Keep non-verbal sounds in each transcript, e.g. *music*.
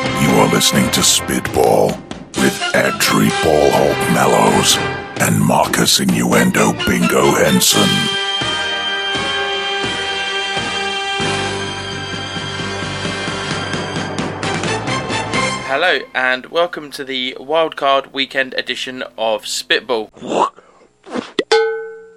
You are listening to Spitball with Adri Ballhawk Mellows and Marcus Innuendo Bingo Henson. Hello, and welcome to the Wildcard Weekend edition of Spitball.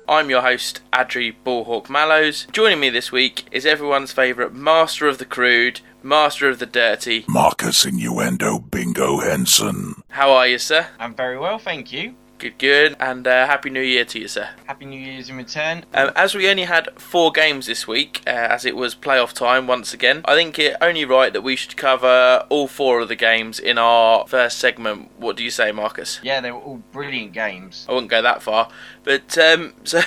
I'm your host, Adri Ballhawk Mallows. Joining me this week is everyone's favourite master of the crude, master of the dirty. Marcus Innuendo Bingo Henson. How are you, sir? I'm very well, thank you. Good, good, and uh, Happy New Year to you, sir. Happy New Year's in return. Um, as we only had four games this week, uh, as it was playoff time once again, I think it only right that we should cover all four of the games in our first segment. What do you say, Marcus? Yeah, they were all brilliant games. I wouldn't go that far, but um, *laughs* so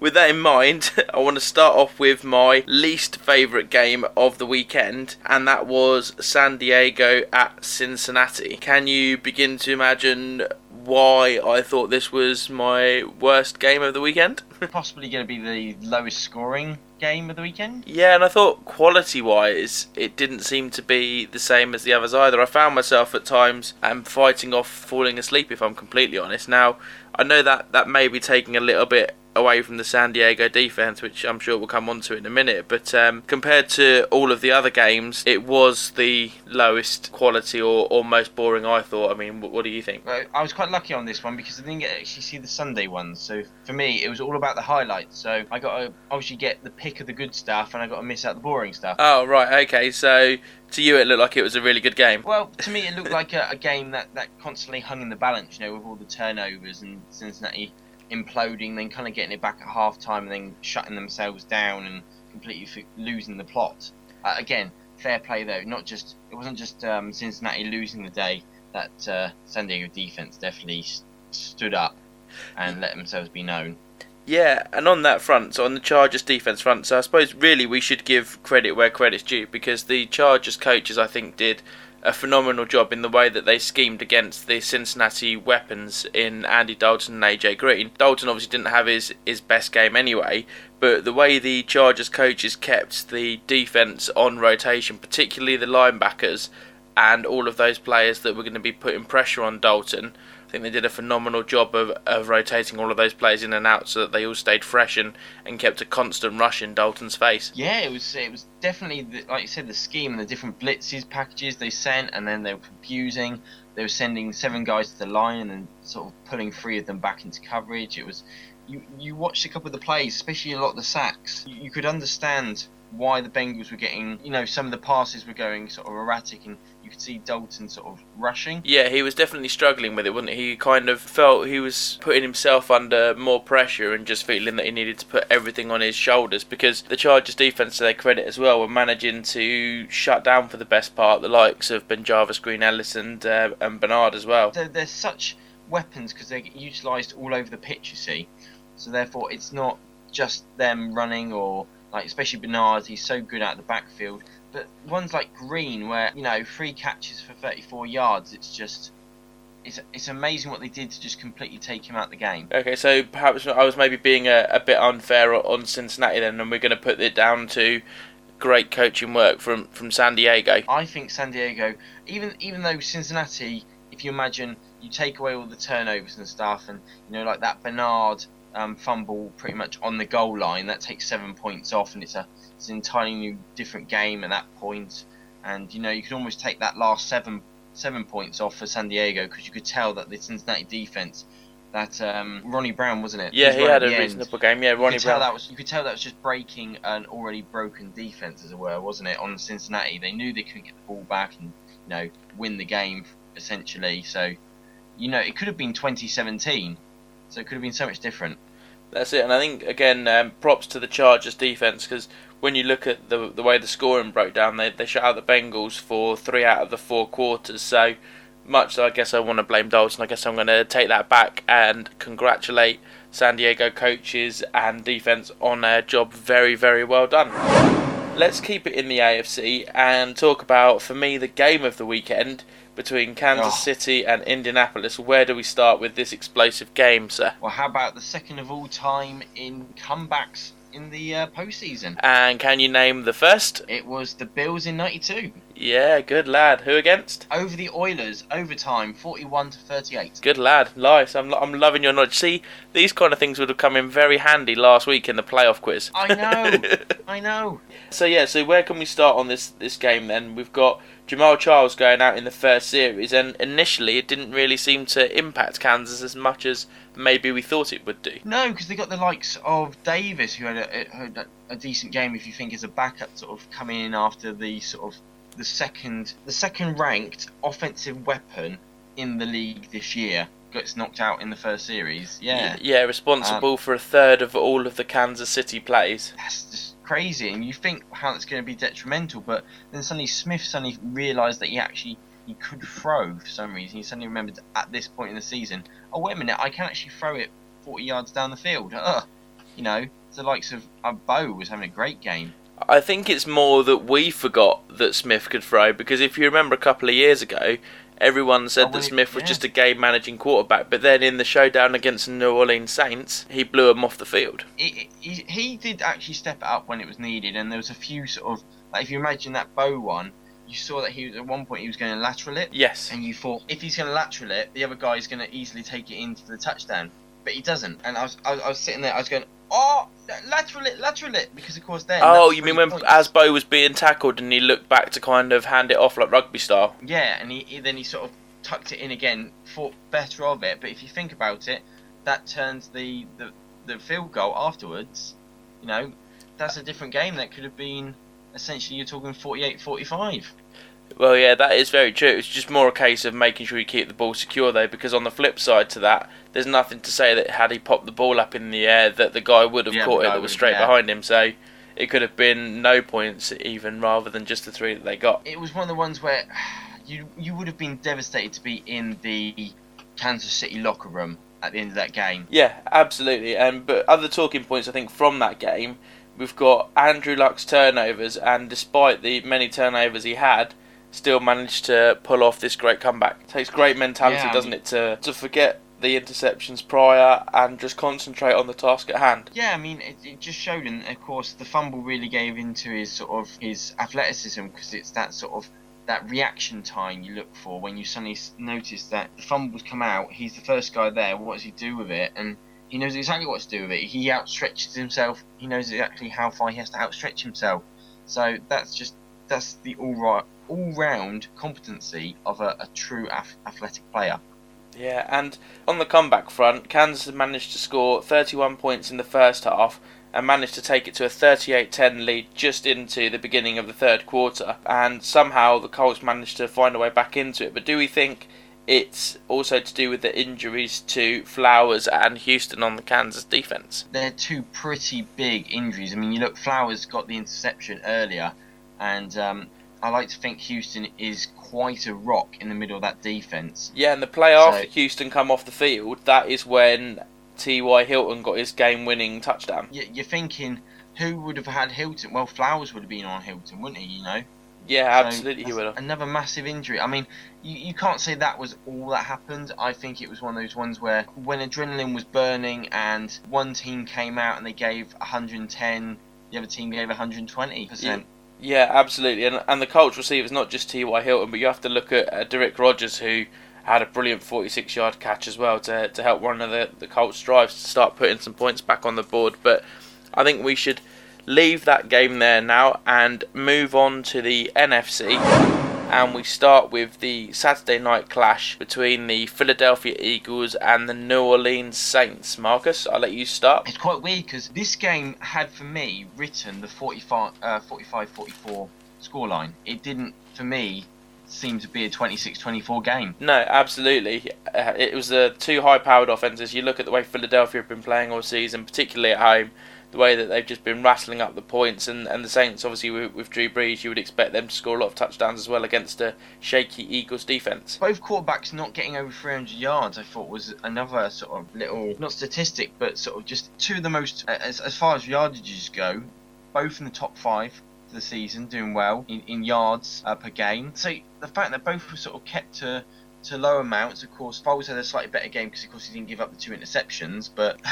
with that in mind, *laughs* I want to start off with my least favourite game of the weekend, and that was San Diego at Cincinnati. Can you begin to imagine why I thought this was my worst game of the weekend? *laughs* Possibly going to be the lowest scoring game of the weekend. Yeah, and I thought quality wise, it didn't seem to be the same as the others either. I found myself at times um, fighting off falling asleep, if I'm completely honest. Now, I know that that may be taking a little bit away from the San Diego defense, which I'm sure we'll come on to in a minute. But um, compared to all of the other games, it was the lowest quality or, or most boring. I thought. I mean, what, what do you think? Well, I was quite lucky on this one because I didn't get actually see the Sunday ones. So for me, it was all about the highlights. So I got to obviously get the pick of the good stuff, and I got to miss out the boring stuff. Oh right, okay. So to you, it looked like it was a really good game. Well, to me, it looked like a, a game that, that constantly hung in the balance. You know, with all the turnovers and Cincinnati imploding, then kind of getting it back at half time, and then shutting themselves down and completely f- losing the plot. Uh, again, fair play though. Not just it wasn't just um, Cincinnati losing the day. That uh, San Diego defense definitely s- stood up and let themselves be known. Yeah, and on that front, so on the Chargers defense front, so I suppose really we should give credit where credit's due because the Chargers coaches, I think, did a phenomenal job in the way that they schemed against the Cincinnati weapons in Andy Dalton and AJ Green. Dalton obviously didn't have his, his best game anyway, but the way the Chargers coaches kept the defense on rotation, particularly the linebackers and all of those players that were going to be putting pressure on Dalton, I think they did a phenomenal job of, of rotating all of those players in and out so that they all stayed fresh and, and kept a constant rush in Dalton's face. Yeah, it was it was definitely the, like you said the scheme and the different blitzes packages they sent, and then they were confusing. They were sending seven guys to the line and then sort of pulling three of them back into coverage. It was you you watched a couple of the plays, especially a lot of the sacks. You, you could understand why the Bengals were getting you know some of the passes were going sort of erratic and you could see Dalton sort of rushing. Yeah, he was definitely struggling with it, wasn't he? He kind of felt he was putting himself under more pressure and just feeling that he needed to put everything on his shoulders because the Chargers defense, to their credit as well, were managing to shut down for the best part the likes of BenJarvus, Green Ellis, and, uh, and Bernard as well. They're, they're such weapons because they get utilised all over the pitch, you see. So therefore, it's not just them running or like especially Bernard. He's so good out the backfield. But ones like Green, where you know three catches for 34 yards, it's just it's it's amazing what they did to just completely take him out the game. Okay, so perhaps I was maybe being a, a bit unfair on Cincinnati then, and we're going to put it down to great coaching work from, from San Diego. I think San Diego, even even though Cincinnati, if you imagine you take away all the turnovers and stuff, and you know like that Bernard um, fumble pretty much on the goal line, that takes seven points off, and it's a it's an entirely new different game at that point. And you know you can almost take that last seven seven points off for San Diego because you could tell that the Cincinnati defense. That um, Ronnie Brown wasn't it? Yeah, was he right had a end. reasonable game. Yeah, Ronnie could Brown. that was you could tell that was just breaking an already broken defense, as it were, wasn't it? On Cincinnati, they knew they couldn't get the ball back and you know win the game essentially. So you know it could have been 2017, so it could have been so much different. That's it, and I think again, um, props to the Chargers defense because when you look at the the way the scoring broke down, they they shut out the Bengals for three out of the four quarters. So much, I guess I want to blame Dalton. I guess I'm going to take that back and congratulate San Diego coaches and defense on a job very very well done. Let's keep it in the AFC and talk about, for me, the game of the weekend between Kansas Oh. City and Indianapolis. Where do we start with this explosive game, sir? Well, how about the second of all time in comebacks in the uh, postseason? And can you name the first? It was the Bills in '92. Yeah, good lad. Who against? Over the Oilers, overtime, 41 to 38. Good lad. Nice. I'm, I'm loving your knowledge. See, these kind of things would have come in very handy last week in the playoff quiz. I know. *laughs* I know. So yeah, so where can we start on this this game then? We've got Jamaal Charles going out in the first series, and initially it didn't really seem to impact Kansas as much as maybe we thought it would do. No, because they got the likes of Davis, who had a, a, a decent game. If you think as a backup, sort of coming in after the sort of the second the second ranked offensive weapon in the league this year gets knocked out in the first series. Yeah, Yeah, responsible for a third of all of the Kansas City plays. that's just crazy. And you think how that's going to be detrimental, but then suddenly Smith suddenly realised that he actually he could throw for some reason. He suddenly remembered at this point in the season, oh wait a minute, I can actually throw it 40 yards down the field. Ugh. You know, the likes of uh, Bowe was having a great game. I think it's more that we forgot that Smith could throw because if you remember a couple of years ago, everyone said Oh, that Smith was yeah. just a game managing quarterback, but then in the showdown against the New Orleans Saints, he blew him off the field. He, he, he did actually step it up when it was needed, and there was a few sort of like if you imagine that Bowe one, you saw that he was at one point he was going to lateral it, Yes. and you thought if he's going to lateral it, the other guy is going to easily take it into the touchdown, but he doesn't. And I was, I was I was sitting there, I was going, oh, lateral it, lateral it, because of course then. Oh, you mean when points. as was being tackled and he looked back to kind of hand it off like rugby style? Yeah, and he, he then he sort of tucked it in again, thought better of it. But if you think about it, that turns the the, the field goal afterwards. You know, that's a different game. That could have been essentially you're talking 48-45. Well, yeah, that is very true. It's just more a case of making sure you keep the ball secure, though, because on the flip side to that, there's nothing to say that had he popped the ball up in the air, that the guy would have Yeah, caught it that was straight yeah. behind him. So it could have been no points even, rather than just the three that they got. It was one of the ones where you you would have been devastated to be in the Kansas City locker room at the end of that game. Yeah, absolutely. And but other talking points, I think, from that game, we've got Andrew Luck's turnovers, and despite the many turnovers he had, still managed to pull off this great comeback. takes great mentality, Yeah, doesn't mean- it, to to forget the interceptions prior and just concentrate on the task at hand. Yeah, I mean, it, it just showed, and of course, the fumble really gave into his sort of his athleticism because it's that sort of that reaction time you look for when you suddenly notice that the fumble's come out. He's the first guy there. What does he do with it? And he knows exactly what to do with it. He outstretches himself. He knows exactly how far he has to outstretch himself. So that's just that's the all right, all round competency of a, a true ath- athletic player. Yeah, and on the comeback front, Kansas had managed to score 31 points in the first half and managed to take it to a 38-10 lead just into the beginning of the third quarter. And somehow the Colts managed to find a way back into it. But do we think it's also to do with the injuries to Flowers and Houston on the Kansas defense? they're two pretty big injuries. I mean, you look, Flowers got the interception earlier, and um, I like to think Houston is quite a rock in the middle of that defense. Yeah, and the play after Houston come off the field, that is when T.Y. Hilton got his game-winning touchdown. You- You're thinking, who would have had Hilton? Well, Flowers would have been on Hilton, wouldn't he? You know. Yeah, So absolutely he would have. Another massive injury. I mean, you, you can't say that was all that happened. I think it was one of those ones where when adrenaline was burning and one team came out and they gave 110, the other team gave 120 percent. Yeah, absolutely. And and the Colts receivers, not just T.Y. Hilton, but you have to look at uh, Da'Rick Rogers, who had a brilliant 46 yard catch as well to, to help one of the, the Colts' drives to start putting some points back on the board. But I think we should leave that game there now and move on to the NFC. And we start with the Saturday night clash between the Philadelphia Eagles and the New Orleans Saints. Marcus, I'll let you start. It's quite weird because this game had for me written the 45 uh, 45-44 scoreline. It didn't, for me, seem to be a 26-24 game. No, absolutely. Uh, it was the two high-powered offenses. You look at the way Philadelphia have been playing all season, particularly at home, the way that they've just been rattling up the points, and, and the Saints, obviously with, with Drew Brees, you would expect them to score a lot of touchdowns as well against a shaky Eagles defense. Both quarterbacks not getting over 300 yards, I thought, was another sort of little, not statistic, but sort of just two of the most, as, as far as yardages go, both in the top five the season, doing well in, in yards uh, per game. So the fact that both were sort of kept to to low amounts, of course, Foles had a slightly better game because, of course, he didn't give up the two interceptions, but. *sighs*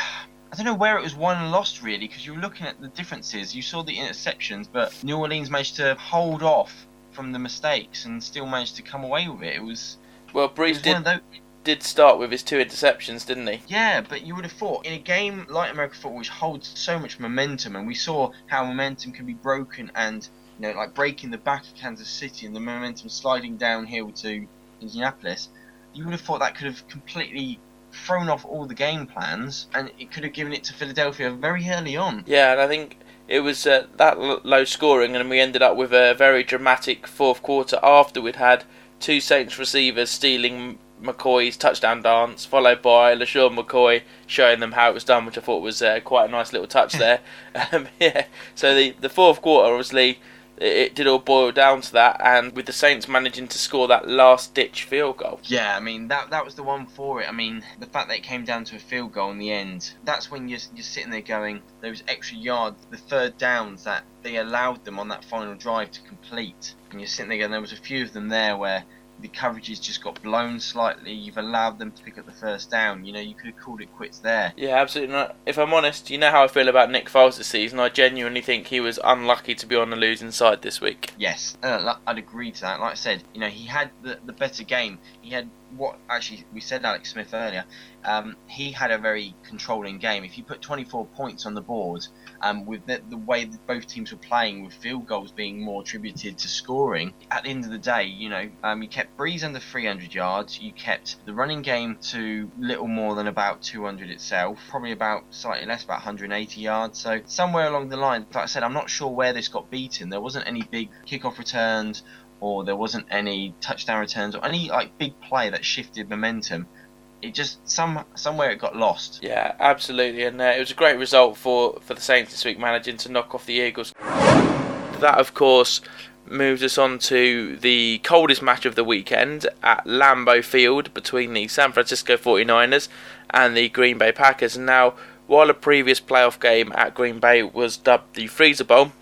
I don't know where it was won and lost really, because you were looking at the differences. You saw the interceptions, but New Orleans managed to hold off from the mistakes and still managed to come away with it. It was. Well, Brees did those, did start with his two interceptions, didn't he? yeah, but you would have thought in a game like American football, which holds so much momentum, and we saw how momentum can be broken and you know like breaking the back of Kansas City and the momentum sliding downhill to Indianapolis. You would have thought that could have completely thrown off all the game plans, and it could have given it to Philadelphia very early on. Yeah, and I think it was uh, that l- low scoring, and we ended up with a very dramatic fourth quarter after we'd had two Saints receivers stealing McCoy's touchdown dance, followed by LeSean McCoy showing them how it was done, which I thought was uh, quite a nice little touch *laughs* there. um, *laughs* yeah, so the the fourth quarter, obviously, it, did all boil down to that, and with the Saints managing to score that last ditch field goal. Yeah, I mean that that was the one for it. I mean the fact that it came down to a field goal in the end. That's when you're you're sitting there going those extra yards, the third downs that they allowed them on that final drive to complete. And you're sitting there going, there was a few of them there where the coverages just got blown slightly. You've allowed them to pick up the first down. You know you could have called it quits there. Yeah, absolutely not. If I'm honest, you know how I feel about Nick Foles this season. I genuinely think he was unlucky to be on the losing side this week. Yes, uh, I'd agree to that. Like I said, you know, he had the, the better game. He had what actually we said Alex Smith earlier. Um, he had a very controlling game. If you put 24 points on the board, um, with the, the way that both teams were playing, with field goals being more attributed to scoring, at the end of the day, you know, um, you kept Brees under 300 yards. You kept the running game to little more than about 200 itself, probably about slightly less, about 180 yards. So somewhere along the line, like I said, I'm not sure where this got beaten. There wasn't any big kickoff returns or there wasn't any touchdown returns or any like big play that shifted momentum. It just some somewhere it got lost. Yeah, absolutely, and uh, it was a great result for, for the Saints this week, managing to knock off the Eagles. That, of course, moves us on to the coldest match of the weekend at Lambeau Field between the San Francisco 49ers and the Green Bay Packers. And now, while a previous playoff game at Green Bay was dubbed the Freezer Bowl,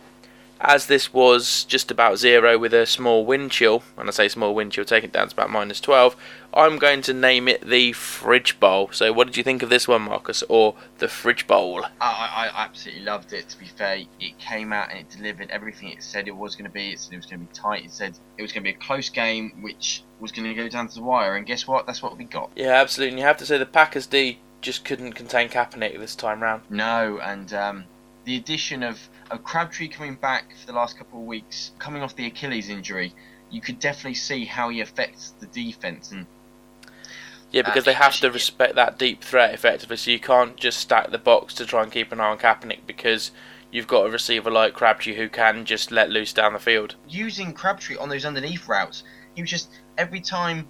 as this was just about zero with a small wind chill, when I say small wind chill, take it down to about minus 12, I'm going to name it the Fridge Bowl. So, what did you think of this one, Marcus, or the Fridge Bowl? I, I, I absolutely loved it. To be fair, it came out and it delivered everything it said it was going to be. It said it was going to be tight. It said it was going to be a close game, which was going to go down to the wire. And guess what? That's what we got. Yeah, absolutely. And you have to say the Packers D just couldn't contain Kaepernick this time round. No, and um, the addition of, of Crabtree coming back for the last couple of weeks, coming off the Achilles injury, you could definitely see how he affects the defense. And Yeah, because they have to respect that deep threat effectively. So you can't just stack the box to try and keep an eye on Kaepernick because you've got a receiver like Crabtree who can just let loose down the field. using Crabtree on those underneath routes, he was just every time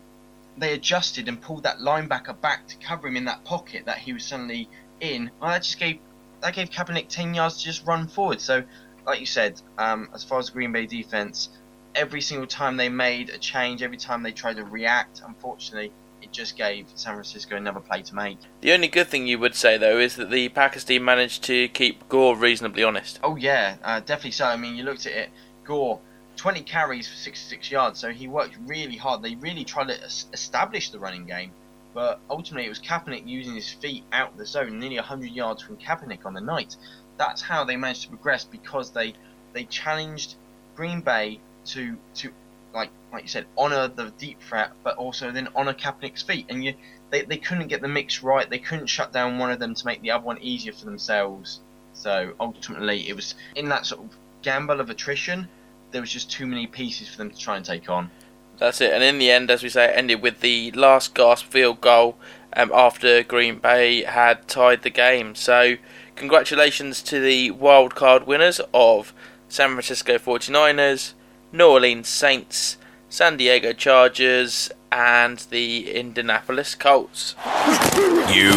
they adjusted and pulled that linebacker back to cover him in that pocket that he was suddenly in. Well, that just gave that gave Kaepernick ten yards to just run forward. So, like you said, um, as far as Green Bay defense, every single time they made a change, every time they tried to react, unfortunately, it just gave San Francisco another play to make. The only good thing you would say though is that the Packers team managed to keep Gore reasonably honest. Oh yeah, uh, definitely so. I mean, you looked at it, Gore, 20 carries for 66 yards, so he worked really hard. They really tried to establish the running game, but ultimately it was Kaepernick using his feet out the zone, nearly 100 yards from Kaepernick on the night. That's how they managed to progress because they they challenged Green Bay to to like like you said honor the deep threat, but also then honor Kaepernick's feet, and you. They, they couldn't get the mix right. They couldn't shut down one of them to make the other one easier for themselves. So ultimately, it was in that sort of gamble of attrition. There was just too many pieces for them to try and take on. That's it. And in the end, as we say, it ended with the last gasp field goal um, after Green Bay had tied the game. So, congratulations to the wild card winners of San Francisco 49ers, New Orleans Saints, San Diego Chargers, and the Indianapolis Colts. You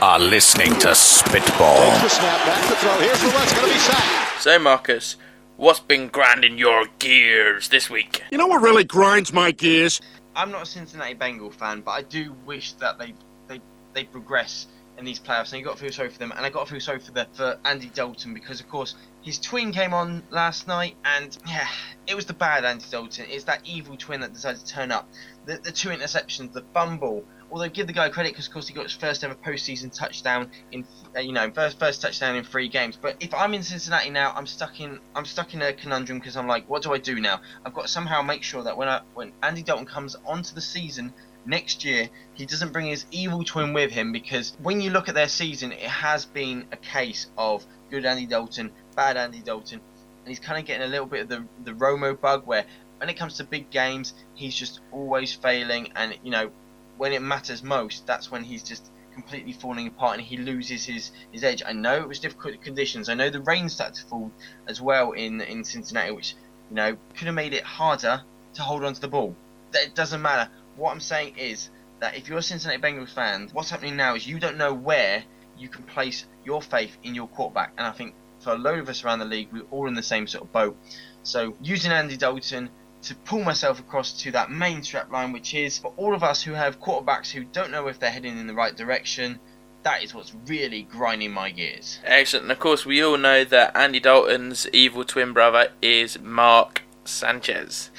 are listening to Spitball. The snap back to throw. Here's the West going to be sacked. So, Marcus, what's been grinding your gears this week? You know what really grinds my gears? I'm not a Cincinnati Bengal fan, but I do wish that they they they progress in these playoffs. And you got to feel sorry for them, and I got to feel sorry for the for Andy Dalton because of course his twin came on last night, and yeah, it was the bad Andy Dalton. It's that evil twin that decided to turn up. The the two interceptions, the fumble, although give the guy credit because of course he got his first ever postseason touchdown in uh, you know first first touchdown in three games. But if I'm in Cincinnati now, I'm stuck in I'm stuck in a conundrum because I'm like, what do I do now? I've got to somehow make sure that when I when Andy Dalton comes onto the season next year, he doesn't bring his evil twin with him because when you look at their season, it has been a case of good Andy Dalton, bad Andy Dalton, and he's kind of getting a little bit of the the Romo bug where when it comes to big games, he's just always failing, and you know when it matters most, that's when he's just completely falling apart and he loses his, his edge. I know it was difficult conditions. I know the rain started to fall as well in in Cincinnati, which you know could have made it harder to hold on to the ball. It doesn't matter. What I'm saying is that if you're a Cincinnati Bengals fan, what's happening now is you don't know where you can place your faith in your quarterback, and I think for a load of us around the league, we're all in the same sort of boat. So using Andy Dalton to pull myself across to that main strap line, which is for all of us who have quarterbacks who don't know if they're heading in the right direction. That is what's really grinding my gears. Excellent. And of course, we all know that Andy Dalton's evil twin brother is Mark Sanchez.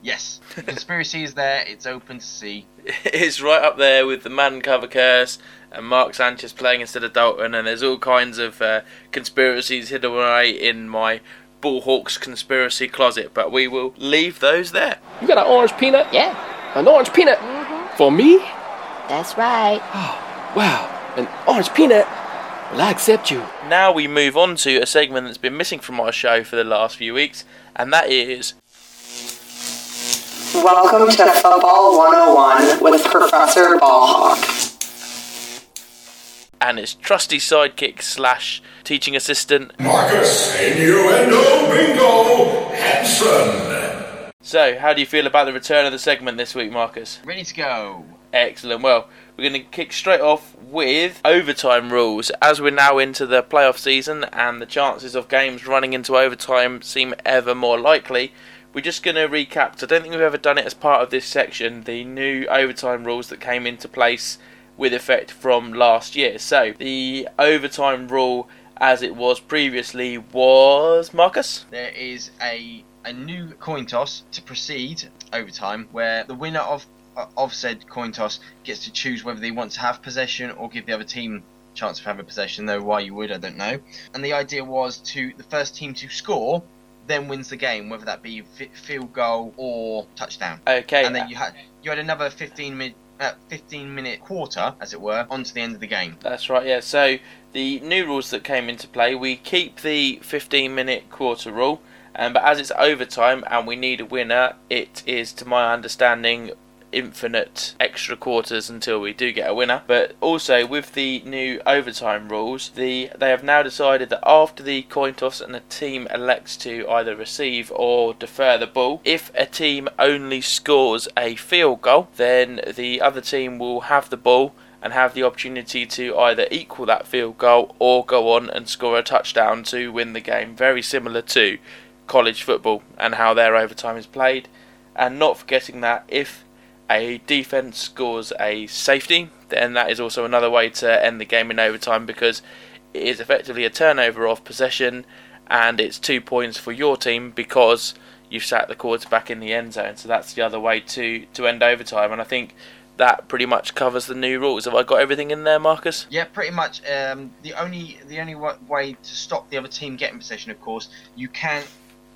Yes, the *laughs* conspiracy is there. It's open to see. It's right up there with the man cover curse and Mark Sanchez playing instead of Dalton, and there's all kinds of uh, conspiracies hidden away in my Ballhawks conspiracy closet, but we will leave those there. You got an orange peanut? Yeah, An orange peanut mm-hmm. for me? that's right. Oh, Wow, an orange peanut? Well, I accept you. Now we move on to a segment that's been missing from our show for the last few weeks, and that is Welcome to Football 101 with Professor Ballhawk. And his trusty sidekick slash teaching assistant. Marcus Innuendo Bingo Hanson. So, how do you feel about the return of the segment this week, Marcus? Ready to go. Excellent. Well, we're going to kick straight off with overtime rules. As we're now into the playoff season and the chances of games running into overtime seem ever more likely, we're just going to recap. 'cause I don't think we've ever done it as part of this section. The new overtime rules that came into place with effect from last year. So, the overtime rule as it was previously was Marcus. There is a a new coin toss to proceed overtime, where the winner of of said coin toss gets to choose whether they want to have possession or give the other team a chance of having possession. Though why you would, I don't know. And the idea was to the first team to score then wins the game, whether that be fi- field goal or touchdown. Okay. And then you had you had another 15 minute. Uh, 15 minute quarter, as it were, onto the end of the game. That's right, yeah. So the new rules that came into play, we keep the 15 minute quarter rule, um, but as it's overtime and we need a winner, it is, to my understanding, infinite extra quarters until we do get a winner. But also with the new overtime rules, the they have now decided that after the coin toss and a team elects to either receive or defer the ball, if a team only scores a field goal, then the other team will have the ball and have the opportunity to either equal that field goal or go on and score a touchdown to win the game. Very similar to college football and how their overtime is played. And not forgetting that if a defense scores a safety, then that is also another way to end the game in overtime because it is effectively a turnover of possession and it's two points for your team because you've sat the quarterback in the end zone. So that's the other way to, to end overtime. And I think that pretty much covers the new rules. Have I got everything in there, Marcus? Yeah, pretty much. Um, the only the only way to stop the other team getting possession, of course, you can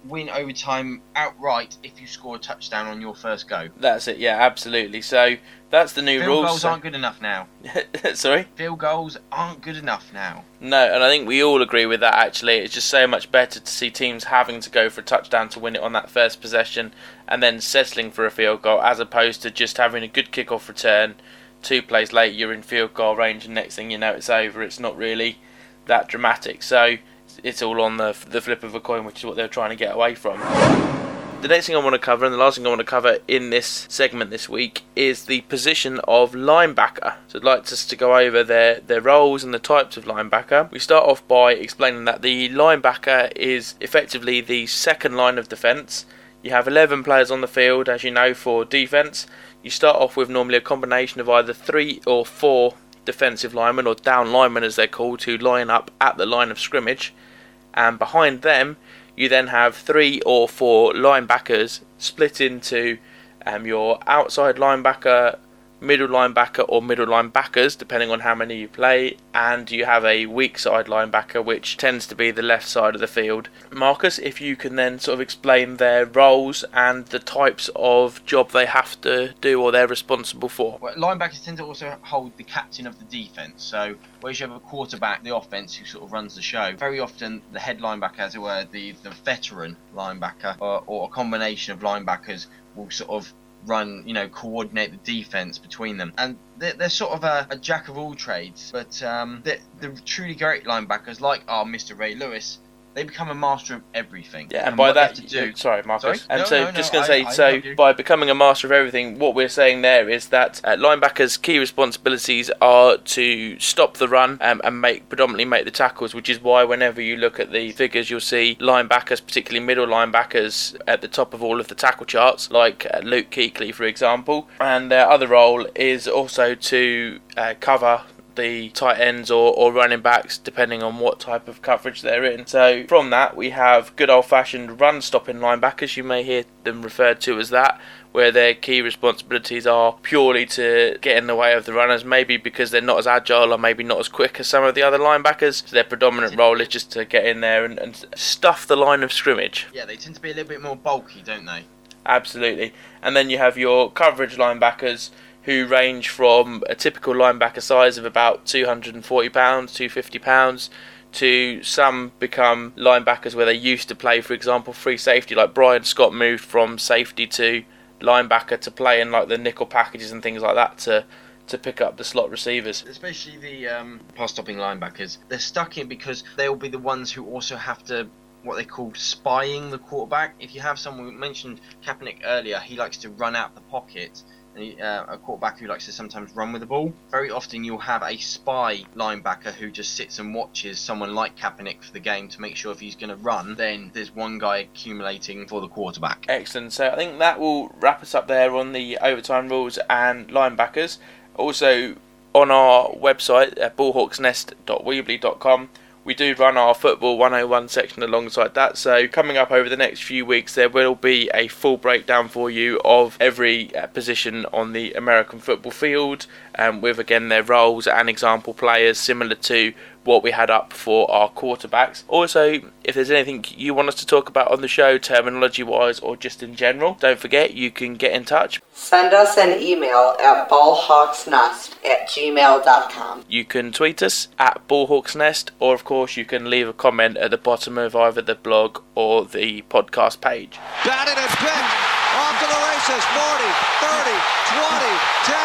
win overtime outright if you score a touchdown on your first go. That's it. Yeah, absolutely. So that's the new Field rules. Field goals So- aren't good enough now. *laughs* Sorry. Field goals aren't good enough now. No, and I think we all agree with that actually. It's just so much better to see teams having to go for a touchdown to win it on that first possession and then settling for a field goal as opposed to just having a good kickoff return. Two plays later, you're in field goal range, and next thing you know, it's over. It's not really that dramatic. So it's all on the, the flip of a coin, which is what they're trying to get away from. The next thing I want to cover, and the last thing I want to cover in this segment this week, is the position of linebacker. So I'd like us to go over their, their roles and the types of linebacker. We start off by explaining that the linebacker is effectively the second line of defence. You have 11 players on the field, as you know, for defence. You start off with normally a combination of either three or four defensive linemen, or down linemen as they're called, who line up at the line of scrimmage. And behind them, you then have three or four linebackers split into um, your outside linebacker, middle linebacker or middle linebackers, depending on how many you play, and you have a weak side linebacker, which tends to be the left side of the field. Marcus, if you can then sort of explain their roles and the types of job they have to do or they're responsible for. Well, linebackers tend to also hold the captain of the defense. So, whereas you have a quarterback, the offense, who sort of runs the show, very often the head linebacker, as it were, the, the veteran linebacker, or, or a combination of linebackers, will sort of run, you know, coordinate the defense between them. And they're, they're sort of a, a, jack of all trades, but um, the, the truly great linebackers, like our Mr. Ray Lewis, they become a master of everything. Yeah, and, and by that, do, sorry, Marcus. Sorry? And no, so, no, just no, going to say, I, so by becoming a master of everything, what we're saying there is that uh, linebackers' key responsibilities are to stop the run um, and make predominantly make the tackles, which is why whenever you look at the figures, you'll see linebackers, particularly middle linebackers, at the top of all of the tackle charts, like uh, Luke Kuechly, for example. And their other role is also to uh, cover the tight ends or, or running backs, depending on what type of coverage they're in. So from that, we have good old fashioned run stopping linebackers. You may hear them referred to as that, where their key responsibilities are purely to get in the way of the runners, maybe because they're not as agile or maybe not as quick as some of the other linebackers. So their predominant role is just to get in there and, and stuff the line of scrimmage. Yeah, they tend to be a little bit more bulky, don't they? Absolutely. And then you have your coverage linebackers who range from a typical linebacker size of about 240 pounds, 250 pounds, to some become linebackers where they used to play, for example, free safety. Like Bryan Scott moved from safety to linebacker to play in like the nickel packages and things like that to to pick up the slot receivers. Especially the um, pass stopping linebackers. They're stuck in because they'll be the ones who also have to what they call spying the quarterback. If you have someone we mentioned Kaepernick earlier, he likes to run out the pocket uh, a quarterback who likes to sometimes run with the ball. Very often you'll have a spy linebacker who just sits and watches someone like Kaepernick for the game to make sure if he's going to run, then there's one guy accumulating for the quarterback. Excellent. So I think that will wrap us up there on the overtime rules and linebackers. Also, on our website at ballhawksnest.weebly.com we do run our football 101 section alongside that. So coming up over the next few weeks, there will be a full breakdown for you of every uh, position on the American football field, um, with again their roles and example players, similar to what we had up for our quarterbacks. Also, if there's anything you want us to talk about on the show, terminology wise or just in general, don't forget you can get in touch. Send us an email at ballhawksnest at gmail.com. You can tweet us at ballhawksnest, or of course, you can leave a comment at the bottom of either the blog or the podcast page. Batted and picked. Off to the races. 40, 30, 20, 10,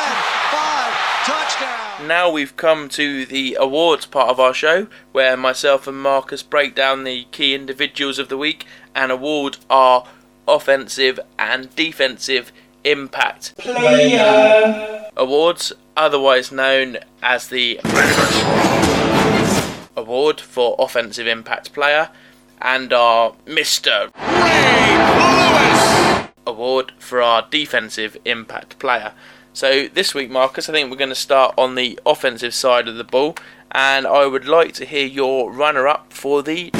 5, touchdown now we've come to the awards part of our show, where myself and Marcus break down the key individuals of the week and award our offensive and defensive impact player awards, otherwise known as the award for offensive impact player, and our Mr. Ray Lewis award for our defensive impact player. So this week, Marcus, I think we're going to start on the offensive side of the ball, and I would like to hear your runner-up for the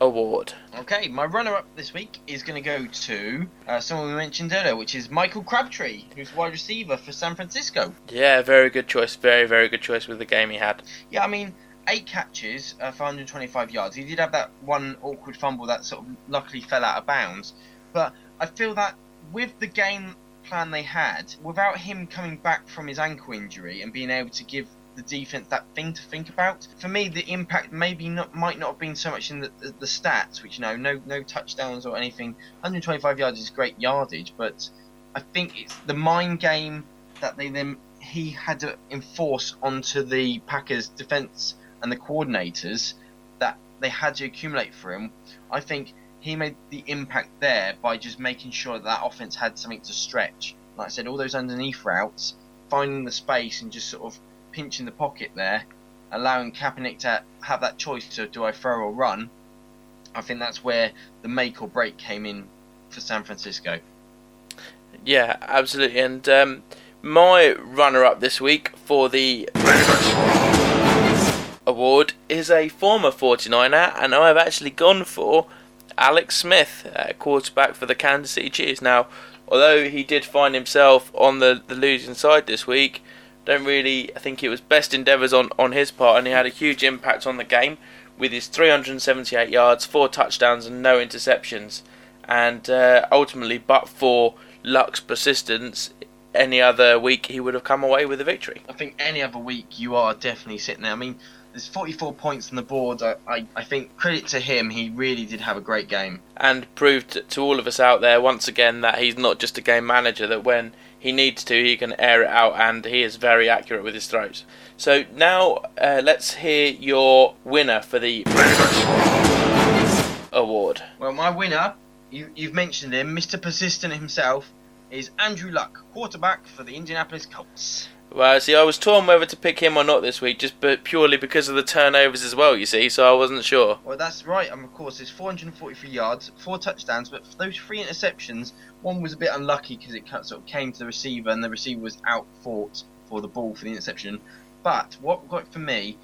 award. Okay, my runner-up this week is going to go to uh, someone we mentioned earlier, which is Michael Crabtree, who's wide receiver for San Francisco. Yeah, very good choice. Very, very good choice with the game he had. Yeah, I mean, eight catches uh, for 125 yards. He did have that one awkward fumble that sort of luckily fell out of bounds, but I feel that with the game plan they had, without him coming back from his ankle injury and being able to give the defense that thing to think about. For me, the impact maybe not might not have been so much in the, the, the, stats, which you know, no no touchdowns or anything. 125 yards is great yardage, but I think it's the mind game that they then he had to enforce onto the Packers defense and the coordinators that they had to accumulate for him. I think he made the impact there by just making sure that, that offense had something to stretch. Like I said, all those underneath routes, finding the space and just sort of pinching the pocket there, allowing Kaepernick to have that choice to do I throw or run. I think that's where the make or break came in for San Francisco. Yeah, absolutely. And um, my runner up this week for the award is a former 49er, and I've actually gone for Alex Smith, uh, quarterback for the Kansas City Chiefs. Now, although he did find himself on the, the losing side this week, don't really I think it was best endeavours on, on his part, and he had a huge impact on the game with his 378 yards, four touchdowns, and no interceptions. And uh, ultimately, but for Luck's persistence, any other week he would have come away with a victory. I think any other week you are definitely sitting there. I mean, there's 44 points on the board. I, I, I think credit to him, he really did have a great game. And proved to all of us out there once again that he's not just a game manager, that when he needs to, he can air it out, and he is very accurate with his throws. So now uh, let's hear your winner for the award. Well, my winner, you, you've mentioned him, Mr. Persistent himself, is Andrew Luck, quarterback for the Indianapolis Colts. Well, see, I was torn whether to pick him or not this week, just but purely because of the turnovers as well. You see, so I wasn't sure. Well, that's right. And of course, it's 443 yards, four touchdowns, but those three interceptions, one was a bit unlucky because it sort of came to the receiver, and the receiver was out fought for the ball for the interception. But what got for me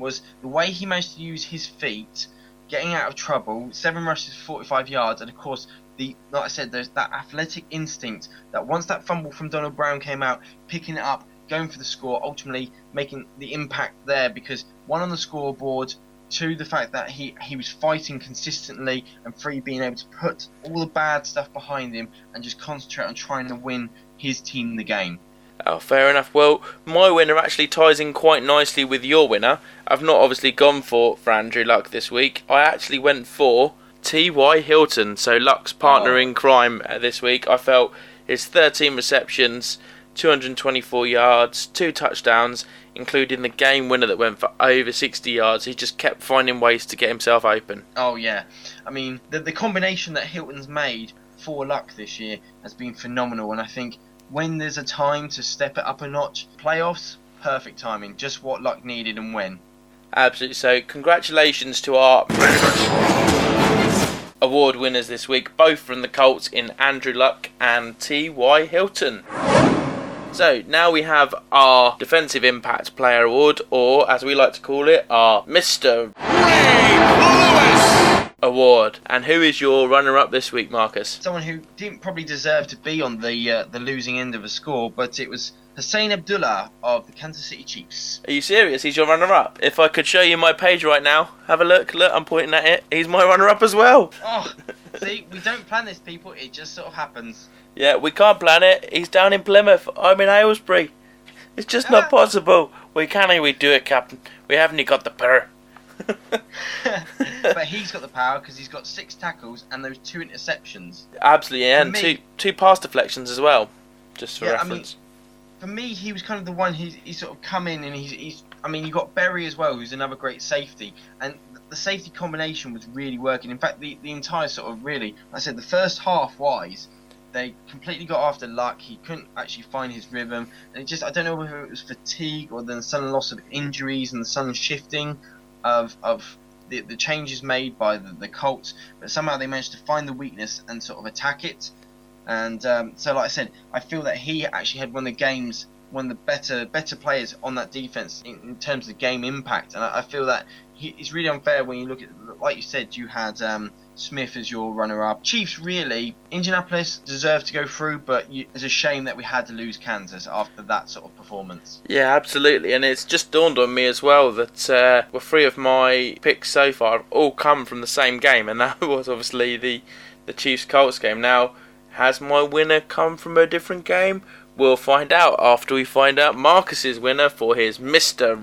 was the way he managed to use his feet, getting out of trouble, seven rushes, 45 yards, and of course the like I said, there's that athletic instinct that once that fumble from Donald Brown came out, picking it up, going for the score, ultimately making the impact there because one on the scoreboard, two the fact that he he was fighting consistently, and three being able to put all the bad stuff behind him and just concentrate on trying to win his team the game. Oh, fair enough. Well, my winner actually ties in quite nicely with your winner. I've not obviously gone for, for Andrew Luck this week. I actually went for T.Y. Hilton, so Luck's partner Oh. in crime uh, this week. I felt his 13 receptions, 224 yards, two touchdowns, including the game winner that went for over 60 yards. He just kept finding ways to get himself open. Oh yeah, I mean the the combination that Hilton's made for Luck this year has been phenomenal, and I think when there's a time to step it up a notch, playoffs, perfect timing, just what Luck needed and when. Absolutely. So, congratulations to our award winners this week, both from the Colts in Andrew Luck and T.Y. Hilton. So, now we have our Defensive Impact Player Award, or as we like to call it, our Mr. Ray Lewis Award. And who is your runner up this week, Marcus? Someone who didn't probably deserve to be on the uh, the losing end of a score, but it was Husain Abdullah of the Kansas City Chiefs. Are you serious? He's your runner up. If I could show you my page right now, have a look. Look, I'm pointing at it. He's my runner up as well. Oh, see, we don't plan this, people. It just sort of happens. Yeah, we can't plan it. He's down in Plymouth. I'm in Aylesbury. It's just not ah. possible. We can't we do it, Captain. We haven't even got the power. *laughs* but he's got the power because he's got six tackles and those two interceptions. Absolutely, and me- two two pass deflections as well, just for Yeah, I mean, reference. for me, he was kind of the one who he sort of come in and he's, he's I mean, you got Berry as well, who's another great safety, and the safety combination was really working. In fact, the the entire sort of really, like I said, the first half wise, they completely got after luck. He couldn't actually find his rhythm, and it just I don't know whether it was fatigue or the sudden loss of injuries and the sudden shifting of of the, the changes made by the, the Colts, but somehow they managed to find the weakness and sort of attack it. And um, so, like I said, I feel that he actually had one of the games, one of the better better players on that defense in, in terms of game impact. And I, I feel that he, it's really unfair when you look at, like you said, you had um, Smith as your runner-up. Chiefs really, Indianapolis deserved to go through, but you, it's a shame that we had to lose Kansas after that sort of performance. Yeah, absolutely, and it's just dawned on me as well that uh, well, three of my picks so far have all come from the same game, and *laughs* that was obviously the the Chiefs Colts game. Now, has my winner come from a different game? We'll find out after we find out Marcus's winner for his Mister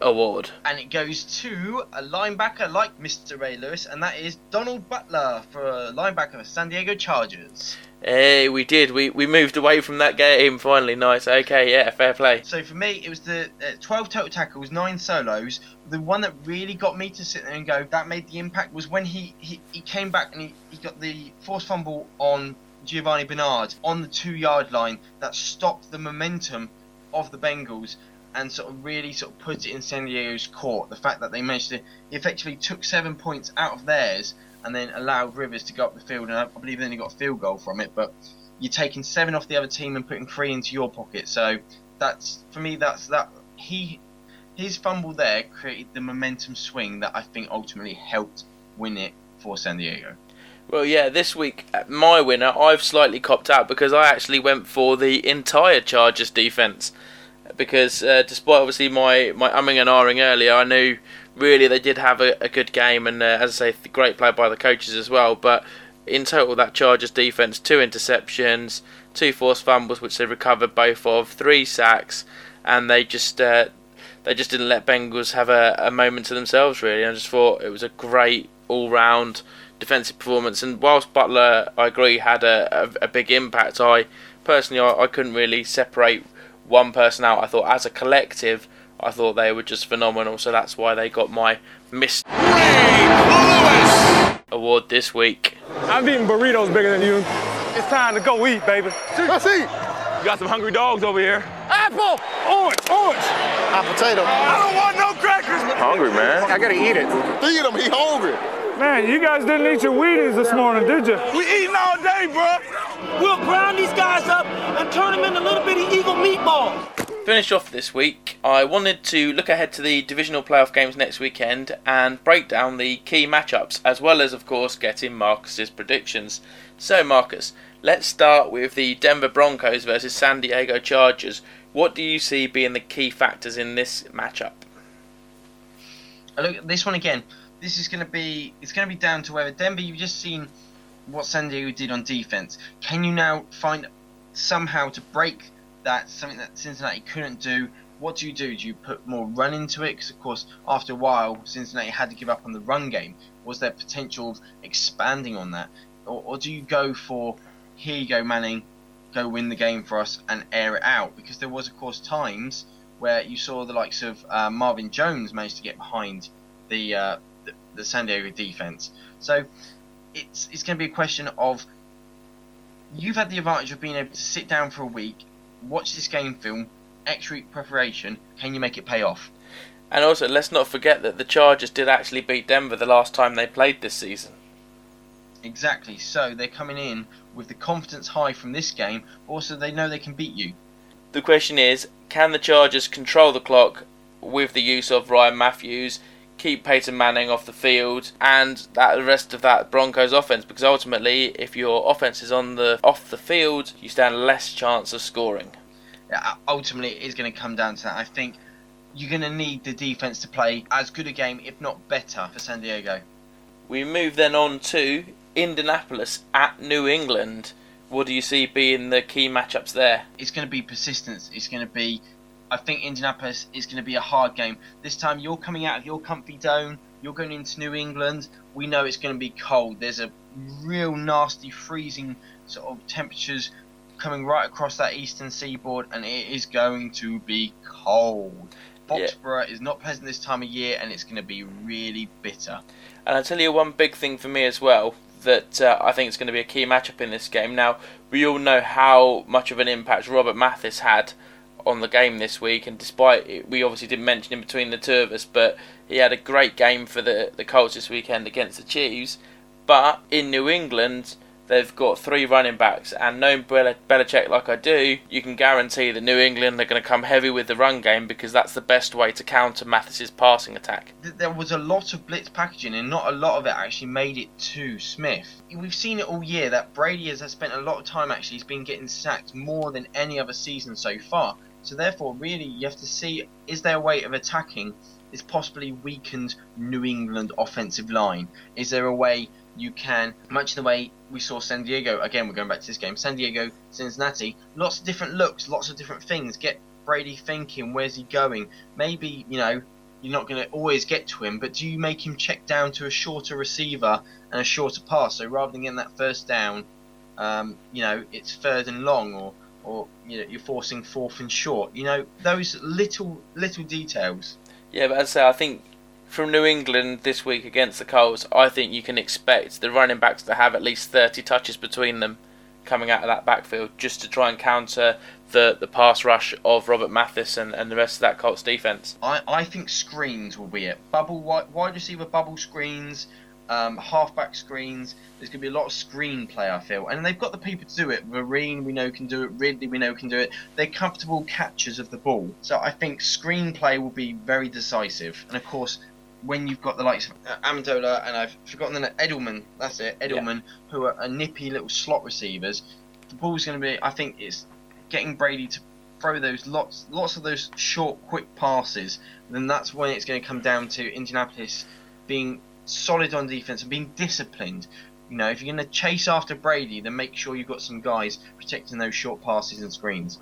Award. And it goes to a linebacker like Mr. Ray Lewis, and that is Donald Butler for a linebacker of San Diego Chargers. Hey, we did. We we moved away from that game finally. Nice. Okay, yeah, fair play. So for me, it was the uh, 12 total tackles, 9 solos. The one that really got me to sit there and go, that made the impact, was when he, he, he came back and he, he got the forced fumble on Giovani Bernard on the two yard line that stopped the momentum of the Bengals and sort of really sort of put it in San Diego's court. The fact that they managed to effectively took seven points out of theirs and then allowed Rivers to go up the field, and I believe they only got a field goal from it. But you're taking seven off the other team and putting three into your pocket. So that's for me. That's that he his fumble there created the momentum swing that I think ultimately helped win it for San Diego. Well, yeah, this week, uh, my winner, I've slightly copped out because I actually went for the entire Chargers defence. Because uh, despite obviously my, my umming and ahhing earlier, I knew really they did have a, a good game and, uh, as I say, great play by the coaches as well. But in total, that Chargers defence, two interceptions, two forced fumbles, which they recovered both of, three sacks, and they just uh, they just didn't let Bengals have a, a moment to themselves. Really, I just thought it was a great all round defensive performance. And whilst Butler, I agree, had a, a, a big impact, I personally I, I, couldn't really separate one person out. I thought as a collective, I thought they were just phenomenal. So that's why they got my Mr. award this week. I'm eating burritos bigger than you. It's time to go eat, baby. Let's eat. You got some hungry dogs over here. Apple! Orange, orange! Hot potato. I don't want no crackers. Hungry, man. I gotta eat it. Feed him, he hungry. Man, you guys didn't eat your Wheaties this morning, did you? We eating all day, bro. We'll ground these guys up and turn them into little bitty eagle meatballs. Finish off this week, I wanted to look ahead to the divisional playoff games next weekend and break down the key matchups, as well as, of course, getting Marcus's predictions. So, Marcus, let's start with the Denver Broncos versus San Diego Chargers. What do you see being the key factors in this matchup? I look at this one again this is going to be it's going to be down to whether Denver you've just seen what San Diego did on defense. Can you now find somehow to break that something that Cincinnati couldn't do? What do you do? Do you put more run into it? Because of course, after a while, Cincinnati had to give up on the run game. Was there potential expanding on that, or, or do you go for here you go, Manning, go win the game for us and air it out? Because there was of course times where you saw the likes of uh, Marvin Jones managed to get behind the uh, the, San Diego defense. So it's it's going to be a question of you've had the advantage of being able to sit down for a week, watch this game film, extra week preparation. Can you make it pay off? And also, let's not forget that the Chargers did actually beat Denver the last time they played this season. Exactly. So they're coming in with the confidence high from this game. Also, they know they can beat you. The question is, can the Chargers control the clock with the use of Ryan Mathews? Keep Peyton Manning off the field and that the rest of that Broncos offense because ultimately if your offense is on the off the field you stand less chance of scoring. Yeah, ultimately it is going to come down to that. I think you're going to need the defense to play as good a game if not better for San Diego. We move then on to Indianapolis at New England. What do you see being the key matchups there? It's going to be persistence. It's going to be I think Indianapolis is going to be a hard game. This time you're coming out of your comfy dome, you're going into New England. We know it's going to be cold. There's a real nasty freezing sort of temperatures coming right across that eastern seaboard, and it is going to be cold. Foxborough yeah. is not pleasant this time of year, and it's going to be really bitter. And I'll tell you one big thing for me as well that uh, I think is going to be a key matchup in this game. Now, we all know how much of an impact Robert Mathis had on the game this week, and despite it, we obviously didn't mention him between the two of us, but he had a great game for the the Colts this weekend against the Chiefs. But in New England, they've got three running backs, and knowing Bel- Belichick like I do, you can guarantee that New England are going to come heavy with the run game because that's the best way to counter Mathis's passing attack. There was a lot of blitz packaging, and not a lot of it actually made it to Smith. We've seen it all year that Brady has spent a lot of time actually. He's been getting sacked more than any other season so far. So therefore, really, you have to see is there a way of attacking this possibly weakened New England offensive line? Is there a way you can, much the way we saw San Diego, again, we're going back to this game, San Diego, Cincinnati, lots of different looks, lots of different things. Get Brady thinking, where's he going? Maybe, you know, you're not going to always get to him, but do you make him check down to a shorter receiver and a shorter pass? So rather than getting that first down, um, you know, it's third and long, or or you know you're forcing fourth and short. You know those little little details. Yeah, but as I say, I think from New England this week against the Colts, I think you can expect the running backs to have at least 30 touches between them coming out of that backfield just to try and counter the, the pass rush of Robert Mathis and, and the rest of that Colts defense. I, I think screens will be it. Bubble wide, wide receiver bubble screens, um, halfback screens. There's going to be a lot of screenplay, I feel, and they've got the people to do it. Vereen, we know can do it. Ridley, we know can do it. They're comfortable catchers of the ball, so I think screenplay will be very decisive. And of course, when you've got the likes of uh, Amendola and I've forgotten the name, Edelman, that's it, Edelman, who are, are nippy little slot receivers, the ball's going to be. I think it's getting Brady to throw those lots, lots of those short, quick passes. Then that's when it's going to come down to Indianapolis being solid on defense and being disciplined. You know, if you're going to chase after Brady, then make sure you've got some guys protecting those short passes and screens.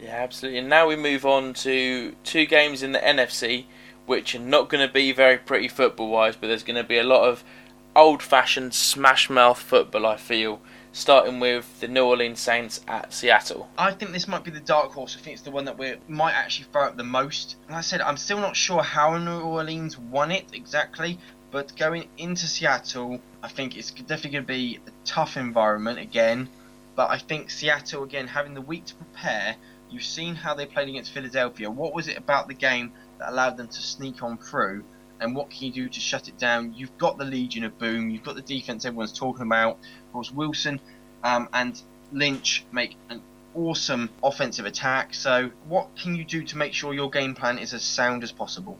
Yeah, absolutely. And now we move on to two games in the NFC, which are not going to be very pretty football wise, but there's going to be a lot of old fashioned smash mouth football, I feel. Starting with the New Orleans Saints at Seattle. I think this might be the dark horse. I think it's the one that we might actually throw up the most. Like I said, I'm still not sure how New Orleans won it exactly, but going into Seattle, I think it's definitely going to be a tough environment again. But I think Seattle, again, having the week to prepare, you've seen how they played against Philadelphia. What was it about the game that allowed them to sneak on through? And what can you do to shut it down? You've got the Legion of Boom, you've got the defense everyone's talking about. Of course, Wilson um, and Lynch make an awesome offensive attack. So, what can you do to make sure your game plan is as sound as possible?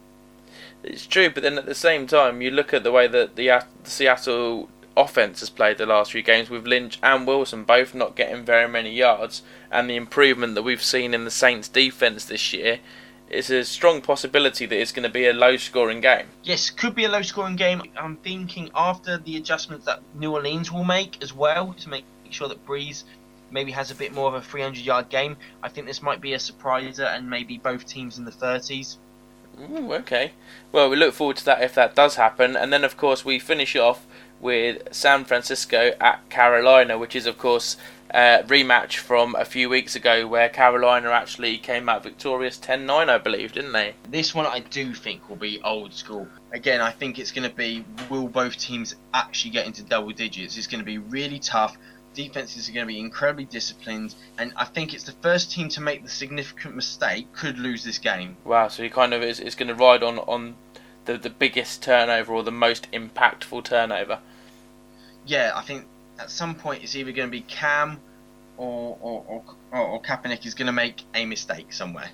It's true, but then at the same time, you look at the way that the, Seattle offense has played the last few games with Lynch and Wilson both not getting very many yards, and the improvement that we've seen in the Saints' defense this year. It's a strong possibility that it's going to be a low scoring game. Yes, could be a low scoring game. I'm thinking after the adjustments that New Orleans will make as well to make sure that Brees maybe has a bit more of a 300 yard game. I think this might be a surpriser and maybe both teams in the 30s. Ooh, okay. Well, we look forward to that if that does happen. And then, of course, we finish off with San Francisco at Carolina, which is, of course, a rematch from a few weeks ago where Carolina actually came out victorious 10 9, I believe, didn't they? This one I do think will be old school. Again, I think it's going to be will both teams actually get into double digits? It's going to be really tough. Defenses are going to be incredibly disciplined, and I think it's the first team to make the significant mistake could lose this game. Wow, so he kind of is, going to ride on, on the, the biggest turnover or the most impactful turnover. Yeah, I think at some point it's either going to be Cam or or, or, or, or Kaepernick is going to make a mistake somewhere.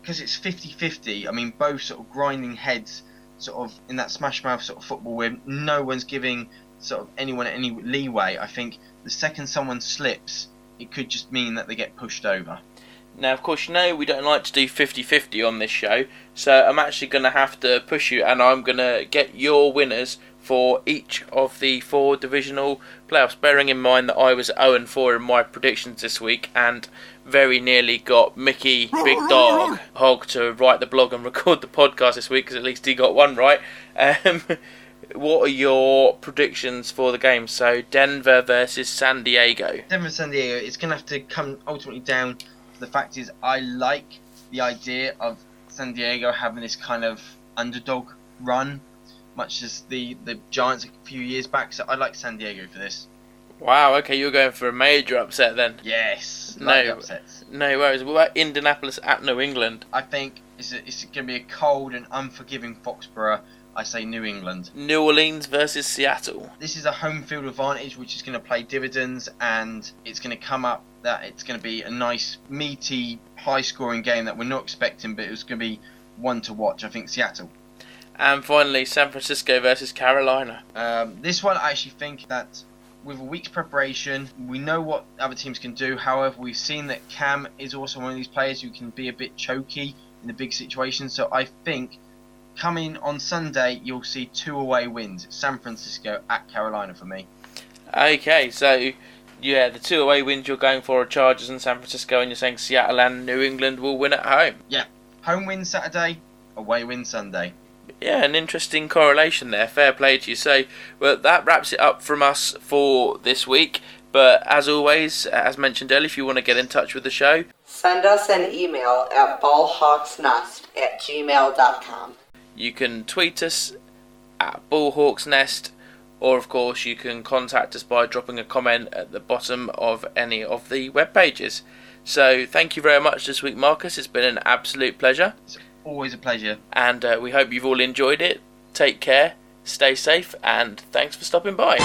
Because it's 50-50, I mean, both sort of grinding heads sort of in that smash mouth sort of football where no one's giving sort of anyone any leeway. I think the second someone slips, it could just mean that they get pushed over. Now, of course, you know we don't like to do 50 50 on this show, so I'm actually going to have to push you and I'm going to get your winners for each of the four divisional playoffs. Bearing in mind that I was 0 4 in my predictions this week and very nearly got Mickey Big Dog Hog to write the blog and record the podcast this week because at least he got one right. Um, *laughs* what are your predictions for the game? So Denver versus San Diego. Denver San Diego. It's going to have to come ultimately down to the fact is I like the idea of San Diego having this kind of underdog run, much as the the Giants a few years back. So I like San Diego for this. Wow. Okay, you're going for a major upset then. Yes. No. Like upsets. No worries. What about Indianapolis at New England? I think it's, a, it's going to be a cold and unforgiving Foxborough. I say New England. New Orleans versus Seattle. This is a home field advantage which is going to play dividends and it's going to come up that it's going to be a nice, meaty, high scoring game that we're not expecting, but it's going to be one to watch. I think Seattle. And finally, San Francisco versus Carolina. Um, this one, I actually think that with a week's preparation, we know what other teams can do. However, we've seen that Cam is also one of these players who can be a bit choky in the big situations. So I think coming on Sunday, you'll see two away wins. San Francisco at Carolina for me. Okay, so yeah, the two away wins you're going for are Chargers and San Francisco, and you're saying Seattle and New England will win at home. Yeah, home win Saturday, away win Sunday. Yeah, an interesting correlation there. Fair play to you. So, well, that wraps it up from us for this week. But as always, as mentioned earlier, if you want to get in touch with the show, Send us an email at ballhawksnest at gmail.com. you can tweet us at ballhawksnest, or of course, you can contact us by dropping a comment at the bottom of any of the web pages. So, thank you very much this week, Marcus. It's been an absolute pleasure, It's Always a pleasure. and uh, we hope you've all enjoyed it. Take care, stay safe, and thanks for stopping by.